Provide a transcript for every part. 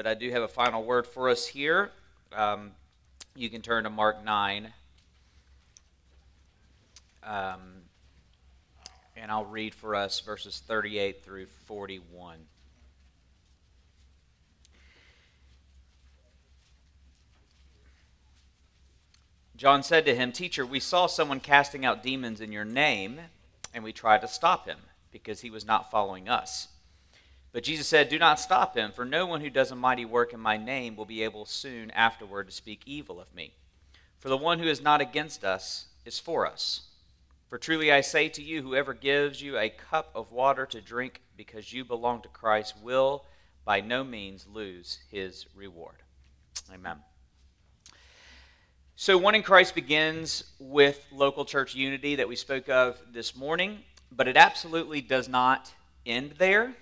but I do have a final word for us here. Um, you can turn to Mark 9. Um, and I'll read for us verses 38 through 41. John said to him, Teacher, we saw someone casting out demons in your name, and we tried to stop him because he was not following us. But Jesus said, Do not stop him, for no one who does a mighty work in my name will be able soon afterward to speak evil of me. For the one who is not against us is for us. For truly I say to you, whoever gives you a cup of water to drink because you belong to Christ will by no means lose his reward. Amen. So, one in Christ begins with local church unity that we spoke of this morning, but it absolutely does not end there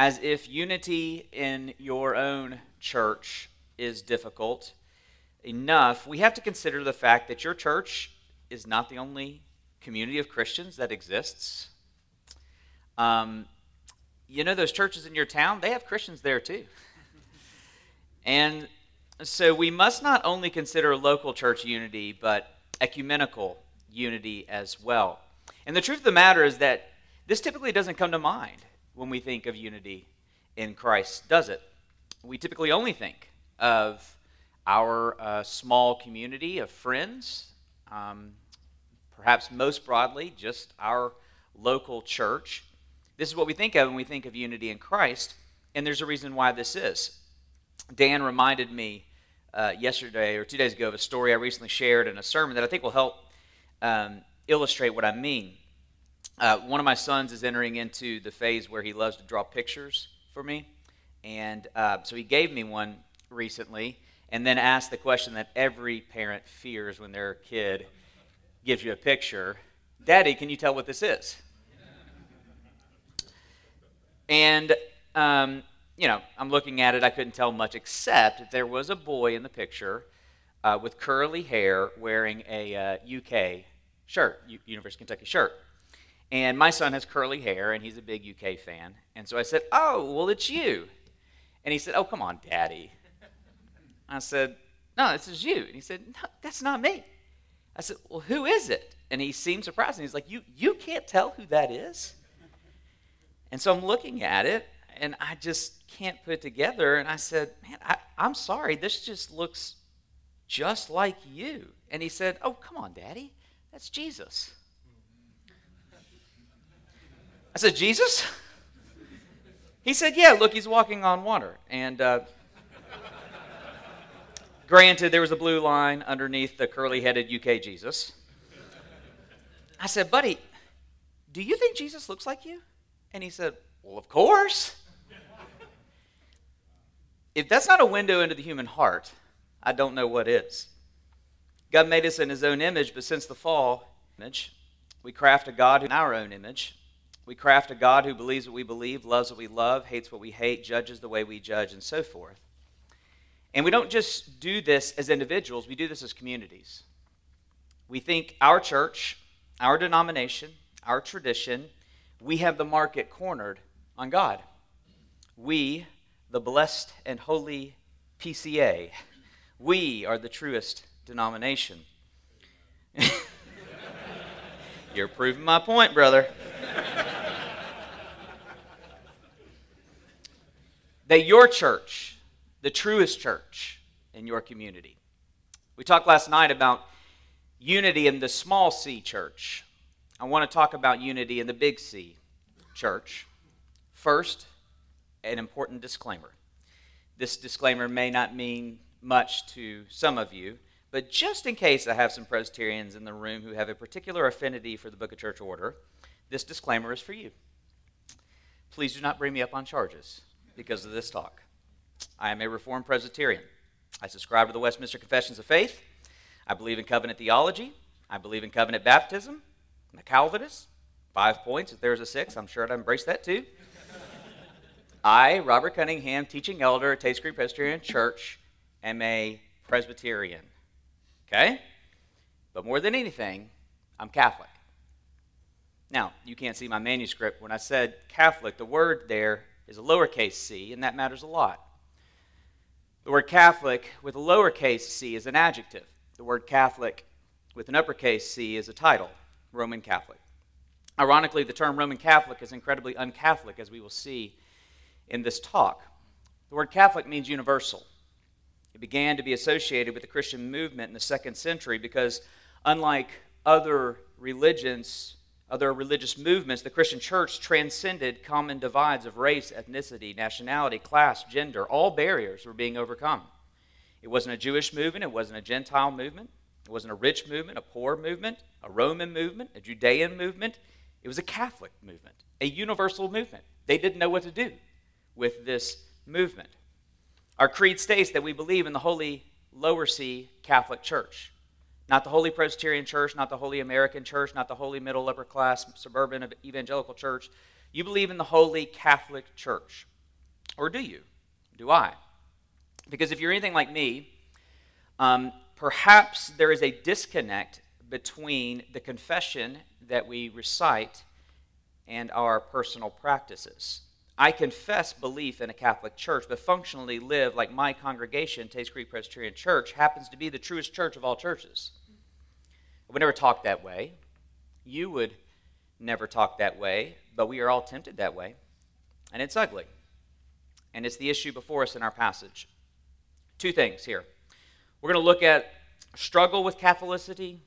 as if unity in your own church is difficult enough, we have to consider the fact that your church is not the only community of Christians that exists. Um, you know, those churches in your town, they have Christians there too. and so we must not only consider local church unity, but ecumenical unity as well. And the truth of the matter is that this typically doesn't come to mind when we think of unity in Christ, does it? We typically only think of our uh, small community of friends, um, perhaps most broadly, just our local church. This is what we think of when we think of unity in Christ, and there's a reason why this is. Dan reminded me uh, yesterday or two days ago of a story I recently shared in a sermon that I think will help um, illustrate what I mean. Uh, one of my sons is entering into the phase where he loves to draw pictures for me. And uh, so he gave me one recently and then asked the question that every parent fears when their kid gives you a picture Daddy, can you tell what this is? And, um, you know, I'm looking at it, I couldn't tell much except there was a boy in the picture uh, with curly hair wearing a uh, UK shirt, U- University of Kentucky shirt. And my son has curly hair, and he's a big UK fan. And so I said, Oh, well, it's you. And he said, Oh, come on, Daddy. I said, No, this is you. And he said, No, that's not me. I said, Well, who is it? And he seemed surprised. And he's like, You, you can't tell who that is? And so I'm looking at it, and I just can't put it together. And I said, Man, I, I'm sorry. This just looks just like you. And he said, Oh, come on, Daddy. That's Jesus. I said, Jesus? He said, Yeah, look, he's walking on water. And uh, granted, there was a blue line underneath the curly headed UK Jesus. I said, Buddy, do you think Jesus looks like you? And he said, Well, of course. If that's not a window into the human heart, I don't know what is. God made us in his own image, but since the fall, image, we craft a God in our own image. We craft a God who believes what we believe, loves what we love, hates what we hate, judges the way we judge, and so forth. And we don't just do this as individuals, we do this as communities. We think our church, our denomination, our tradition, we have the market cornered on God. We, the blessed and holy PCA, we are the truest denomination. You're proving my point, brother. That your church, the truest church in your community. We talked last night about unity in the small c church. I want to talk about unity in the big C church. First, an important disclaimer. This disclaimer may not mean much to some of you, but just in case I have some Presbyterians in the room who have a particular affinity for the Book of Church Order, this disclaimer is for you. Please do not bring me up on charges because of this talk. I am a Reformed Presbyterian. I subscribe to the Westminster Confessions of Faith. I believe in covenant theology. I believe in covenant baptism. I'm a Calvinist. Five points. If there's a six, I'm sure I'd embrace that too. I, Robert Cunningham, teaching elder at Tates Creek Presbyterian Church, am a Presbyterian. Okay? But more than anything, I'm Catholic. Now, you can't see my manuscript. When I said Catholic, the word there is a lowercase c, and that matters a lot. The word Catholic with a lowercase c is an adjective. The word Catholic with an uppercase c is a title, Roman Catholic. Ironically, the term Roman Catholic is incredibly uncatholic, as we will see in this talk. The word Catholic means universal. It began to be associated with the Christian movement in the second century because, unlike other religions, other religious movements, the Christian church transcended common divides of race, ethnicity, nationality, class, gender. All barriers were being overcome. It wasn't a Jewish movement, it wasn't a Gentile movement, it wasn't a rich movement, a poor movement, a Roman movement, a Judean movement. It was a Catholic movement, a universal movement. They didn't know what to do with this movement. Our creed states that we believe in the Holy Lower C Catholic Church. Not the Holy Presbyterian Church, not the Holy American Church, not the Holy Middle Upper Class Suburban Evangelical Church. You believe in the Holy Catholic Church. Or do you? Do I? Because if you're anything like me, um, perhaps there is a disconnect between the confession that we recite and our personal practices. I confess belief in a Catholic church, but functionally live like my congregation, Tates Creek Presbyterian Church, happens to be the truest church of all churches. I would never talk that way. You would never talk that way, but we are all tempted that way. And it's ugly. And it's the issue before us in our passage. Two things here. We're going to look at struggle with Catholicity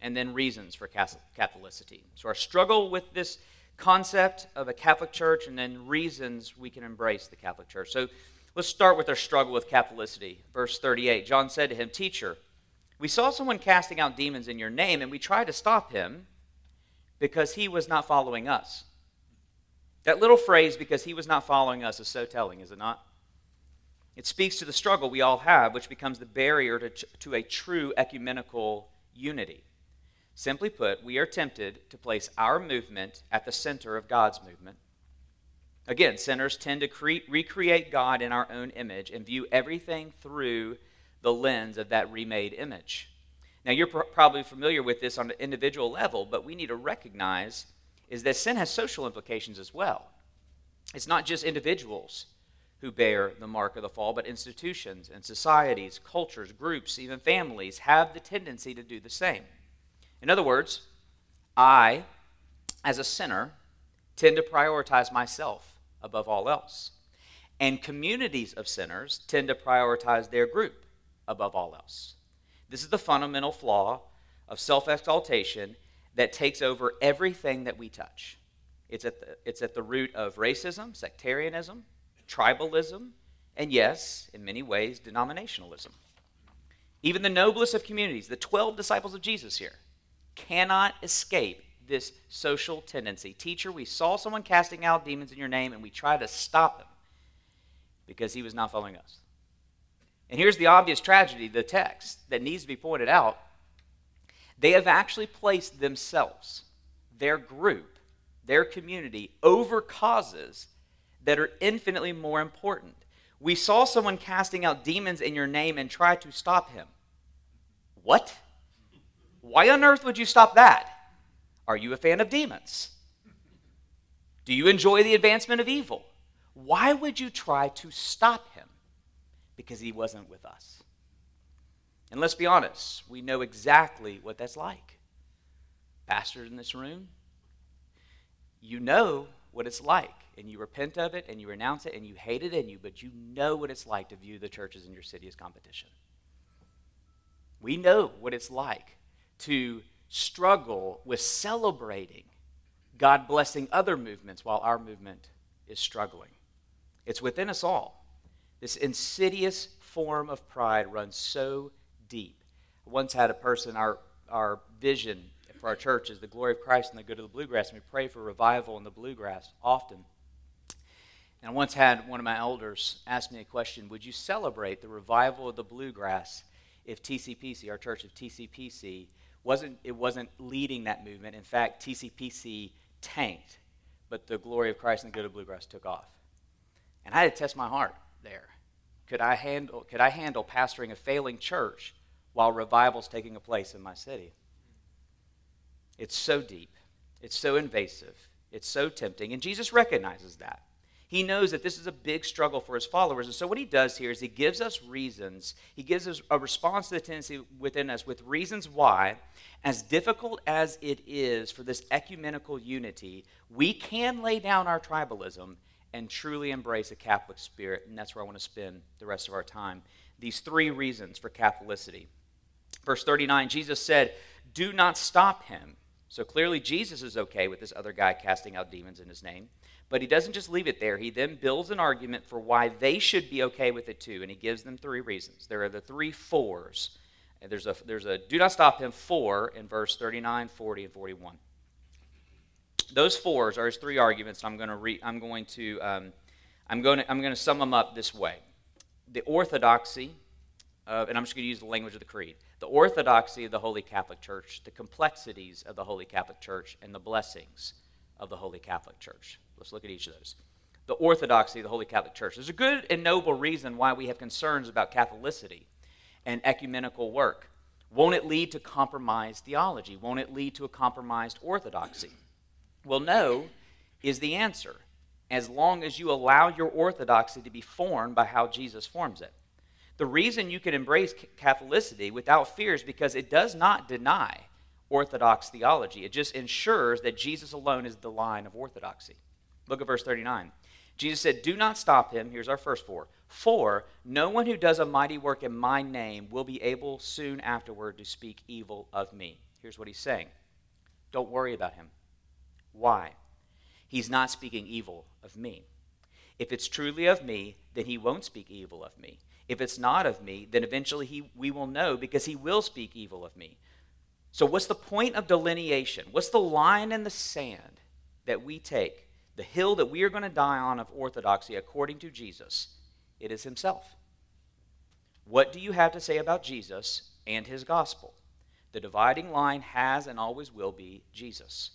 and then reasons for Catholicity. So, our struggle with this concept of a Catholic Church and then reasons we can embrace the Catholic Church. So let's start with our struggle with Catholicity. Verse 38 John said to him, Teacher, we saw someone casting out demons in your name, and we tried to stop him because he was not following us. That little phrase, because he was not following us, is so telling, is it not? It speaks to the struggle we all have, which becomes the barrier to, to a true ecumenical unity. Simply put, we are tempted to place our movement at the center of God's movement. Again, sinners tend to cre- recreate God in our own image and view everything through the lens of that remade image. Now, you're pr- probably familiar with this on an individual level, but we need to recognize is that sin has social implications as well. It's not just individuals who bear the mark of the fall, but institutions and societies, cultures, groups, even families have the tendency to do the same. In other words, I, as a sinner, tend to prioritize myself above all else. And communities of sinners tend to prioritize their group above all else. This is the fundamental flaw of self exaltation that takes over everything that we touch. It's at, the, it's at the root of racism, sectarianism, tribalism, and yes, in many ways, denominationalism. Even the noblest of communities, the 12 disciples of Jesus here, cannot escape this social tendency. Teacher, we saw someone casting out demons in your name and we tried to stop him because he was not following us. And here's the obvious tragedy the text that needs to be pointed out. They have actually placed themselves, their group, their community, over causes that are infinitely more important. We saw someone casting out demons in your name and tried to stop him. What? Why on earth would you stop that? Are you a fan of demons? Do you enjoy the advancement of evil? Why would you try to stop? Because he wasn't with us. And let's be honest, we know exactly what that's like. Pastors in this room, you know what it's like, and you repent of it, and you renounce it, and you hate it in you, but you know what it's like to view the churches in your city as competition. We know what it's like to struggle with celebrating God blessing other movements while our movement is struggling. It's within us all. This insidious form of pride runs so deep. I once had a person, our, our vision for our church is the glory of Christ and the good of the bluegrass, and we pray for revival in the bluegrass often. And I once had one of my elders ask me a question Would you celebrate the revival of the bluegrass if TCPC, our church of TCPC, wasn't, it wasn't leading that movement. In fact, TCPC tanked, but the glory of Christ and the good of the bluegrass took off. And I had to test my heart there. Could I handle, could I handle pastoring a failing church while revival's taking a place in my city? It's so deep. It's so invasive. It's so tempting. And Jesus recognizes that. He knows that this is a big struggle for his followers. And so, what he does here is he gives us reasons. He gives us a response to the tendency within us with reasons why, as difficult as it is for this ecumenical unity, we can lay down our tribalism and truly embrace a Catholic spirit. And that's where I want to spend the rest of our time. These three reasons for Catholicity. Verse 39 Jesus said, Do not stop him. So clearly, Jesus is okay with this other guy casting out demons in his name. But he doesn't just leave it there. He then builds an argument for why they should be okay with it too. And he gives them three reasons. There are the three fours. And there's a, there's a do not stop him four in verse 39, 40, and 41 those fours are his three arguments. I'm going to re, I'm going to um, I'm going to I'm going to sum them up this way: the orthodoxy, of, and I'm just going to use the language of the creed. The orthodoxy of the Holy Catholic Church, the complexities of the Holy Catholic Church, and the blessings of the Holy Catholic Church. Let's look at each of those. The orthodoxy of the Holy Catholic Church. There's a good and noble reason why we have concerns about Catholicity and ecumenical work. Won't it lead to compromised theology? Won't it lead to a compromised orthodoxy? Well, no is the answer, as long as you allow your orthodoxy to be formed by how Jesus forms it. The reason you can embrace Catholicity without fear is because it does not deny orthodox theology. It just ensures that Jesus alone is the line of orthodoxy. Look at verse 39. Jesus said, Do not stop him. Here's our first four. For no one who does a mighty work in my name will be able soon afterward to speak evil of me. Here's what he's saying Don't worry about him. Why? He's not speaking evil of me. If it's truly of me, then he won't speak evil of me. If it's not of me, then eventually he, we will know because he will speak evil of me. So, what's the point of delineation? What's the line in the sand that we take? The hill that we are going to die on of orthodoxy, according to Jesus, it is himself. What do you have to say about Jesus and his gospel? The dividing line has and always will be Jesus.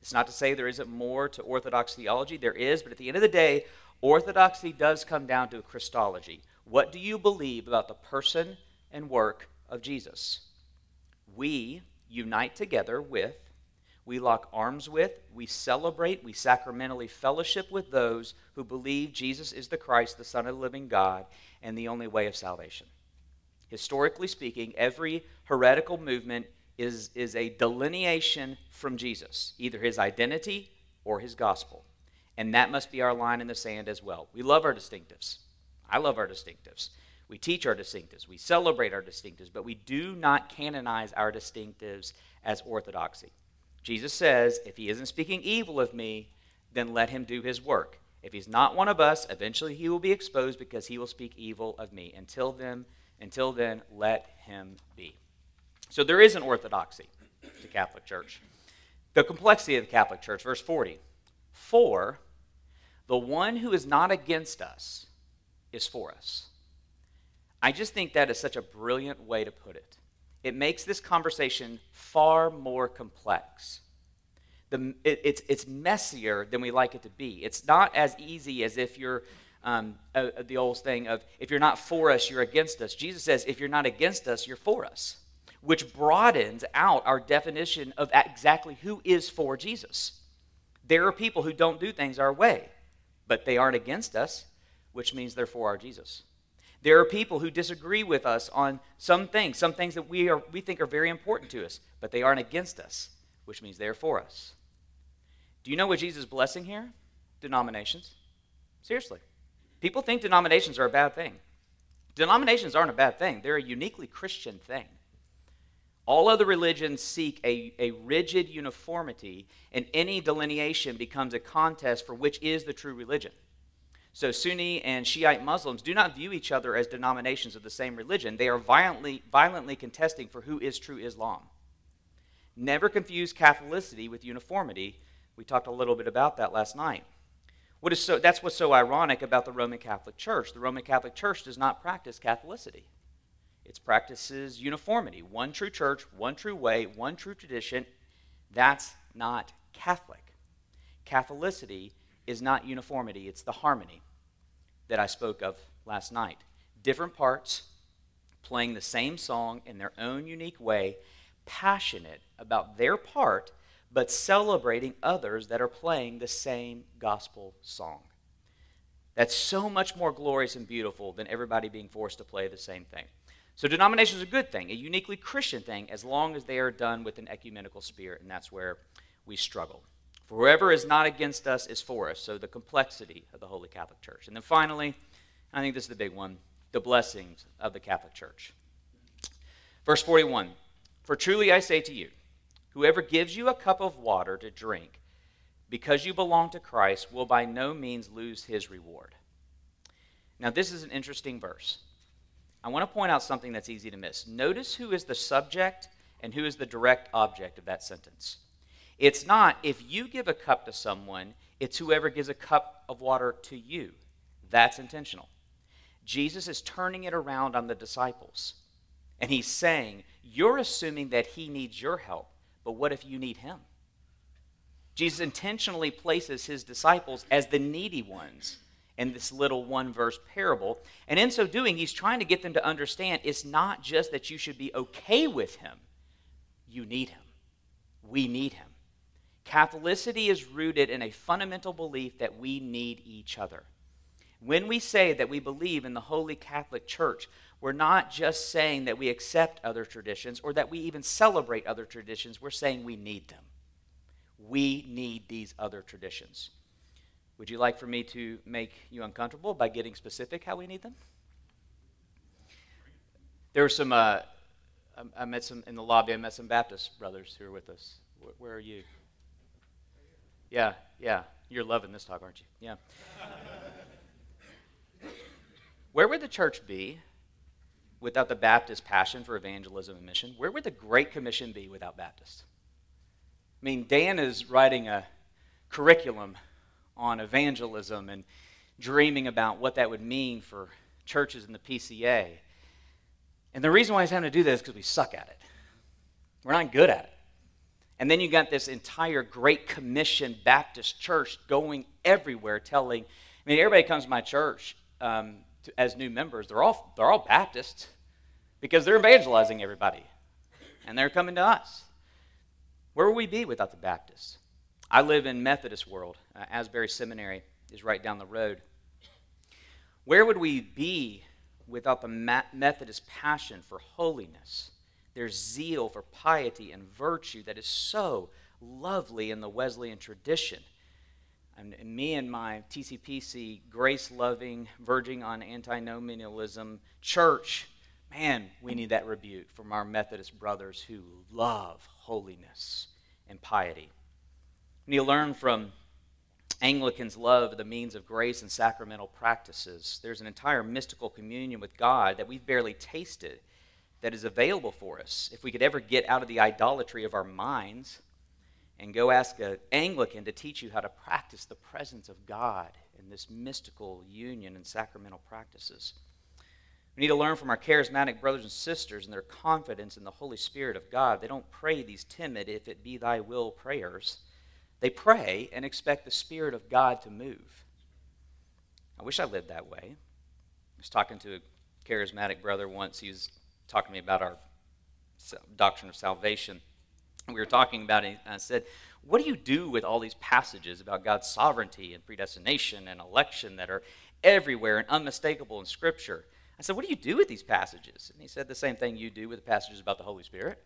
It's not to say there isn't more to Orthodox theology. There is, but at the end of the day, Orthodoxy does come down to Christology. What do you believe about the person and work of Jesus? We unite together with, we lock arms with, we celebrate, we sacramentally fellowship with those who believe Jesus is the Christ, the Son of the living God, and the only way of salvation. Historically speaking, every heretical movement is, is a delineation from Jesus, either his identity or his gospel. And that must be our line in the sand as well. We love our distinctives. I love our distinctives. We teach our distinctives. We celebrate our distinctives, but we do not canonize our distinctives as orthodoxy. Jesus says, if he isn't speaking evil of me, then let him do his work. If he's not one of us, eventually he will be exposed because he will speak evil of me. Until then, until then, let him be. So there is an orthodoxy to Catholic Church. The complexity of the Catholic Church, verse 40. For the one who is not against us is for us. I just think that is such a brilliant way to put it. It makes this conversation far more complex. The, it, it's, it's messier than we like it to be. It's not as easy as if you're um, uh, the old thing of if you're not for us, you're against us. Jesus says, if you're not against us, you're for us which broadens out our definition of exactly who is for Jesus. There are people who don't do things our way, but they aren't against us, which means they're for our Jesus. There are people who disagree with us on some things, some things that we, are, we think are very important to us, but they aren't against us, which means they're for us. Do you know what Jesus is blessing here? Denominations. Seriously. People think denominations are a bad thing. Denominations aren't a bad thing, they're a uniquely Christian thing. All other religions seek a, a rigid uniformity, and any delineation becomes a contest for which is the true religion. So, Sunni and Shiite Muslims do not view each other as denominations of the same religion. They are violently, violently contesting for who is true Islam. Never confuse Catholicity with uniformity. We talked a little bit about that last night. What is so, that's what's so ironic about the Roman Catholic Church. The Roman Catholic Church does not practice Catholicity. Its practices uniformity, one true church, one true way, one true tradition. That's not Catholic. Catholicity is not uniformity, it's the harmony that I spoke of last night. Different parts playing the same song in their own unique way, passionate about their part, but celebrating others that are playing the same gospel song. That's so much more glorious and beautiful than everybody being forced to play the same thing. So, denomination is a good thing, a uniquely Christian thing, as long as they are done with an ecumenical spirit, and that's where we struggle. For whoever is not against us is for us. So, the complexity of the Holy Catholic Church. And then finally, I think this is the big one the blessings of the Catholic Church. Verse 41 For truly I say to you, whoever gives you a cup of water to drink, because you belong to Christ, will by no means lose his reward. Now, this is an interesting verse. I want to point out something that's easy to miss. Notice who is the subject and who is the direct object of that sentence. It's not if you give a cup to someone, it's whoever gives a cup of water to you. That's intentional. Jesus is turning it around on the disciples. And he's saying, You're assuming that he needs your help, but what if you need him? Jesus intentionally places his disciples as the needy ones in this little one verse parable. And in so doing, he's trying to get them to understand it's not just that you should be okay with him, you need him. We need him. Catholicity is rooted in a fundamental belief that we need each other. When we say that we believe in the Holy Catholic Church, we're not just saying that we accept other traditions or that we even celebrate other traditions. We're saying we need them. We need these other traditions. Would you like for me to make you uncomfortable by getting specific how we need them? There were some, uh, I met some in the lobby, I met some Baptist brothers who are with us. Where are you? Yeah, yeah. You're loving this talk, aren't you? Yeah. Where would the church be without the Baptist passion for evangelism and mission? Where would the Great Commission be without Baptists? I mean, Dan is writing a curriculum on evangelism and dreaming about what that would mean for churches in the PCA. And the reason why he's having to do this is because we suck at it. We're not good at it. And then you got this entire Great Commission Baptist church going everywhere telling, I mean, everybody comes to my church. Um, to, as new members, they're all, they're all Baptists because they're evangelizing everybody. And they're coming to us. Where would we be without the Baptists? I live in Methodist world. Uh, Asbury Seminary is right down the road. Where would we be without the Methodist passion for holiness, their zeal for piety and virtue that is so lovely in the Wesleyan tradition? And, and me and my TCPC grace loving, verging on antinomianism church, man, we need that rebuke from our Methodist brothers who love holiness and piety. We need to learn from Anglicans' love of the means of grace and sacramental practices. There's an entire mystical communion with God that we've barely tasted that is available for us. If we could ever get out of the idolatry of our minds and go ask an Anglican to teach you how to practice the presence of God in this mystical union and sacramental practices. We need to learn from our charismatic brothers and sisters and their confidence in the Holy Spirit of God. They don't pray these timid, if it be thy will prayers. They pray and expect the Spirit of God to move. I wish I lived that way. I was talking to a charismatic brother once. He was talking to me about our doctrine of salvation we were talking about it, and I said, What do you do with all these passages about God's sovereignty and predestination and election that are everywhere and unmistakable in Scripture? I said, What do you do with these passages? And he said, The same thing you do with the passages about the Holy Spirit.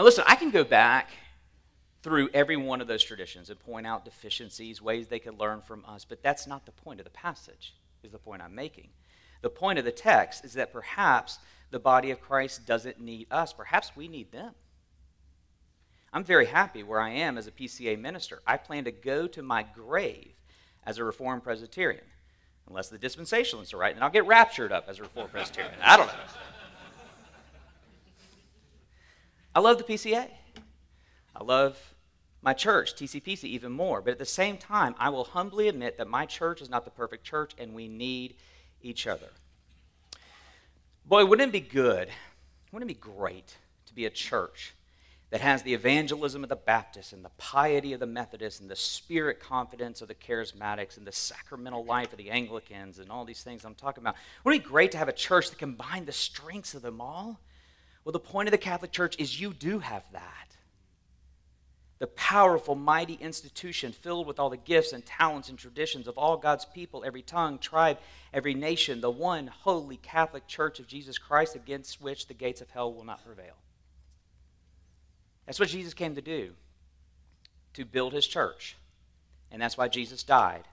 Now, listen, I can go back through every one of those traditions and point out deficiencies, ways they could learn from us, but that's not the point of the passage, is the point I'm making. The point of the text is that perhaps the body of Christ doesn't need us. Perhaps we need them. I'm very happy where I am as a PCA minister. I plan to go to my grave as a Reformed Presbyterian. Unless the dispensationalists are right, and I'll get raptured up as a Reformed Presbyterian. I don't know. I love the PCA. I love my church, TCPC, even more. But at the same time, I will humbly admit that my church is not the perfect church, and we need each other. Boy, wouldn't it be good? Wouldn't it be great to be a church that has the evangelism of the Baptists and the piety of the Methodists and the spirit confidence of the charismatics and the sacramental life of the Anglicans and all these things I'm talking about? Wouldn't it be great to have a church that combined the strengths of them all? Well, the point of the Catholic Church is you do have that. the powerful, mighty institution filled with all the gifts and talents and traditions of all God's people, every tongue, tribe, every nation, the one holy Catholic Church of Jesus Christ against which the gates of hell will not prevail. That's what Jesus came to do, to build his church. And that's why Jesus died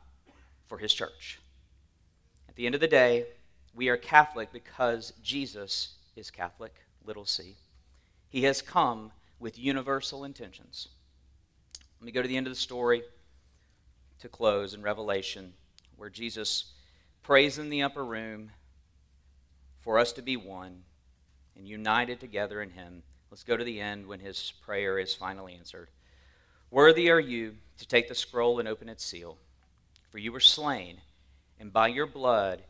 for his church. At the end of the day, we are Catholic because Jesus is Catholic, little c. He has come with universal intentions. Let me go to the end of the story to close in Revelation, where Jesus prays in the upper room for us to be one and united together in Him. Let's go to the end when His prayer is finally answered. Worthy are you to take the scroll and open its seal, for you were slain, and by your blood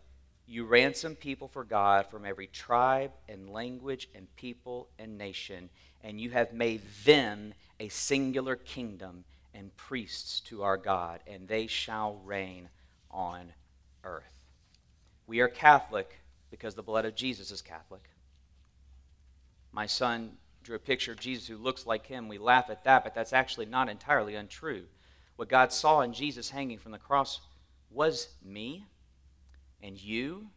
you ransom people for God from every tribe and language and people and nation, and you have made them a singular kingdom and priests to our God, and they shall reign on earth. We are Catholic because the blood of Jesus is Catholic. My son drew a picture of Jesus who looks like him. We laugh at that, but that's actually not entirely untrue. What God saw in Jesus hanging from the cross was me and you,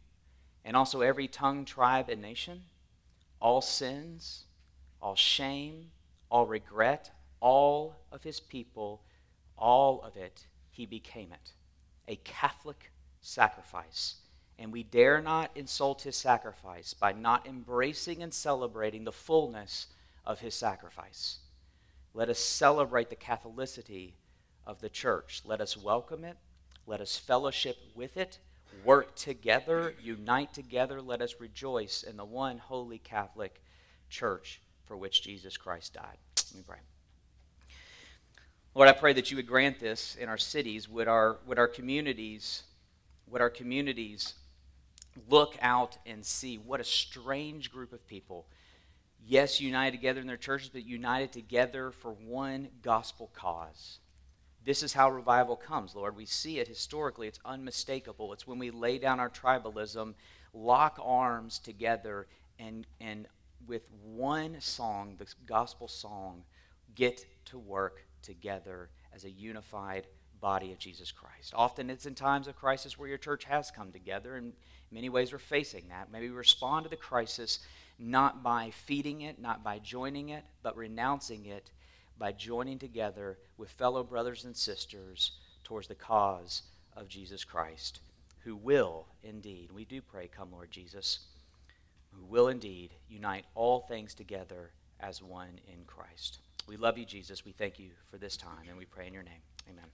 and also every tongue, tribe, and nation, all sins, all shame, all regret, all of his people, all of it, he became it. A Catholic sacrifice. And we dare not insult his sacrifice by not embracing and celebrating the fullness of his sacrifice. Let us celebrate the Catholicity of the church. Let us welcome it. Let us fellowship with it. Work together, unite together. Let us rejoice in the one holy Catholic church for which Jesus Christ died. Let me pray. Lord, I pray that you would grant this in our cities. Would our, would our communities, would our communities look out and see what a strange group of people. Yes, united together in their churches, but united together for one gospel cause. This is how revival comes, Lord. We see it historically, it's unmistakable. It's when we lay down our tribalism, lock arms together, and, and with one song, the gospel song, get to work together as a unified body of Jesus Christ. Often it's in times of crisis where your church has come together, and in many ways we're facing that. Maybe we respond to the crisis not by feeding it, not by joining it, but renouncing it by joining together with fellow brothers and sisters towards the cause of Jesus Christ, who will indeed, we do pray, come Lord Jesus, who will indeed unite all things together as one in Christ. We love you, Jesus. We thank you for this time, and we pray in your name. Amen.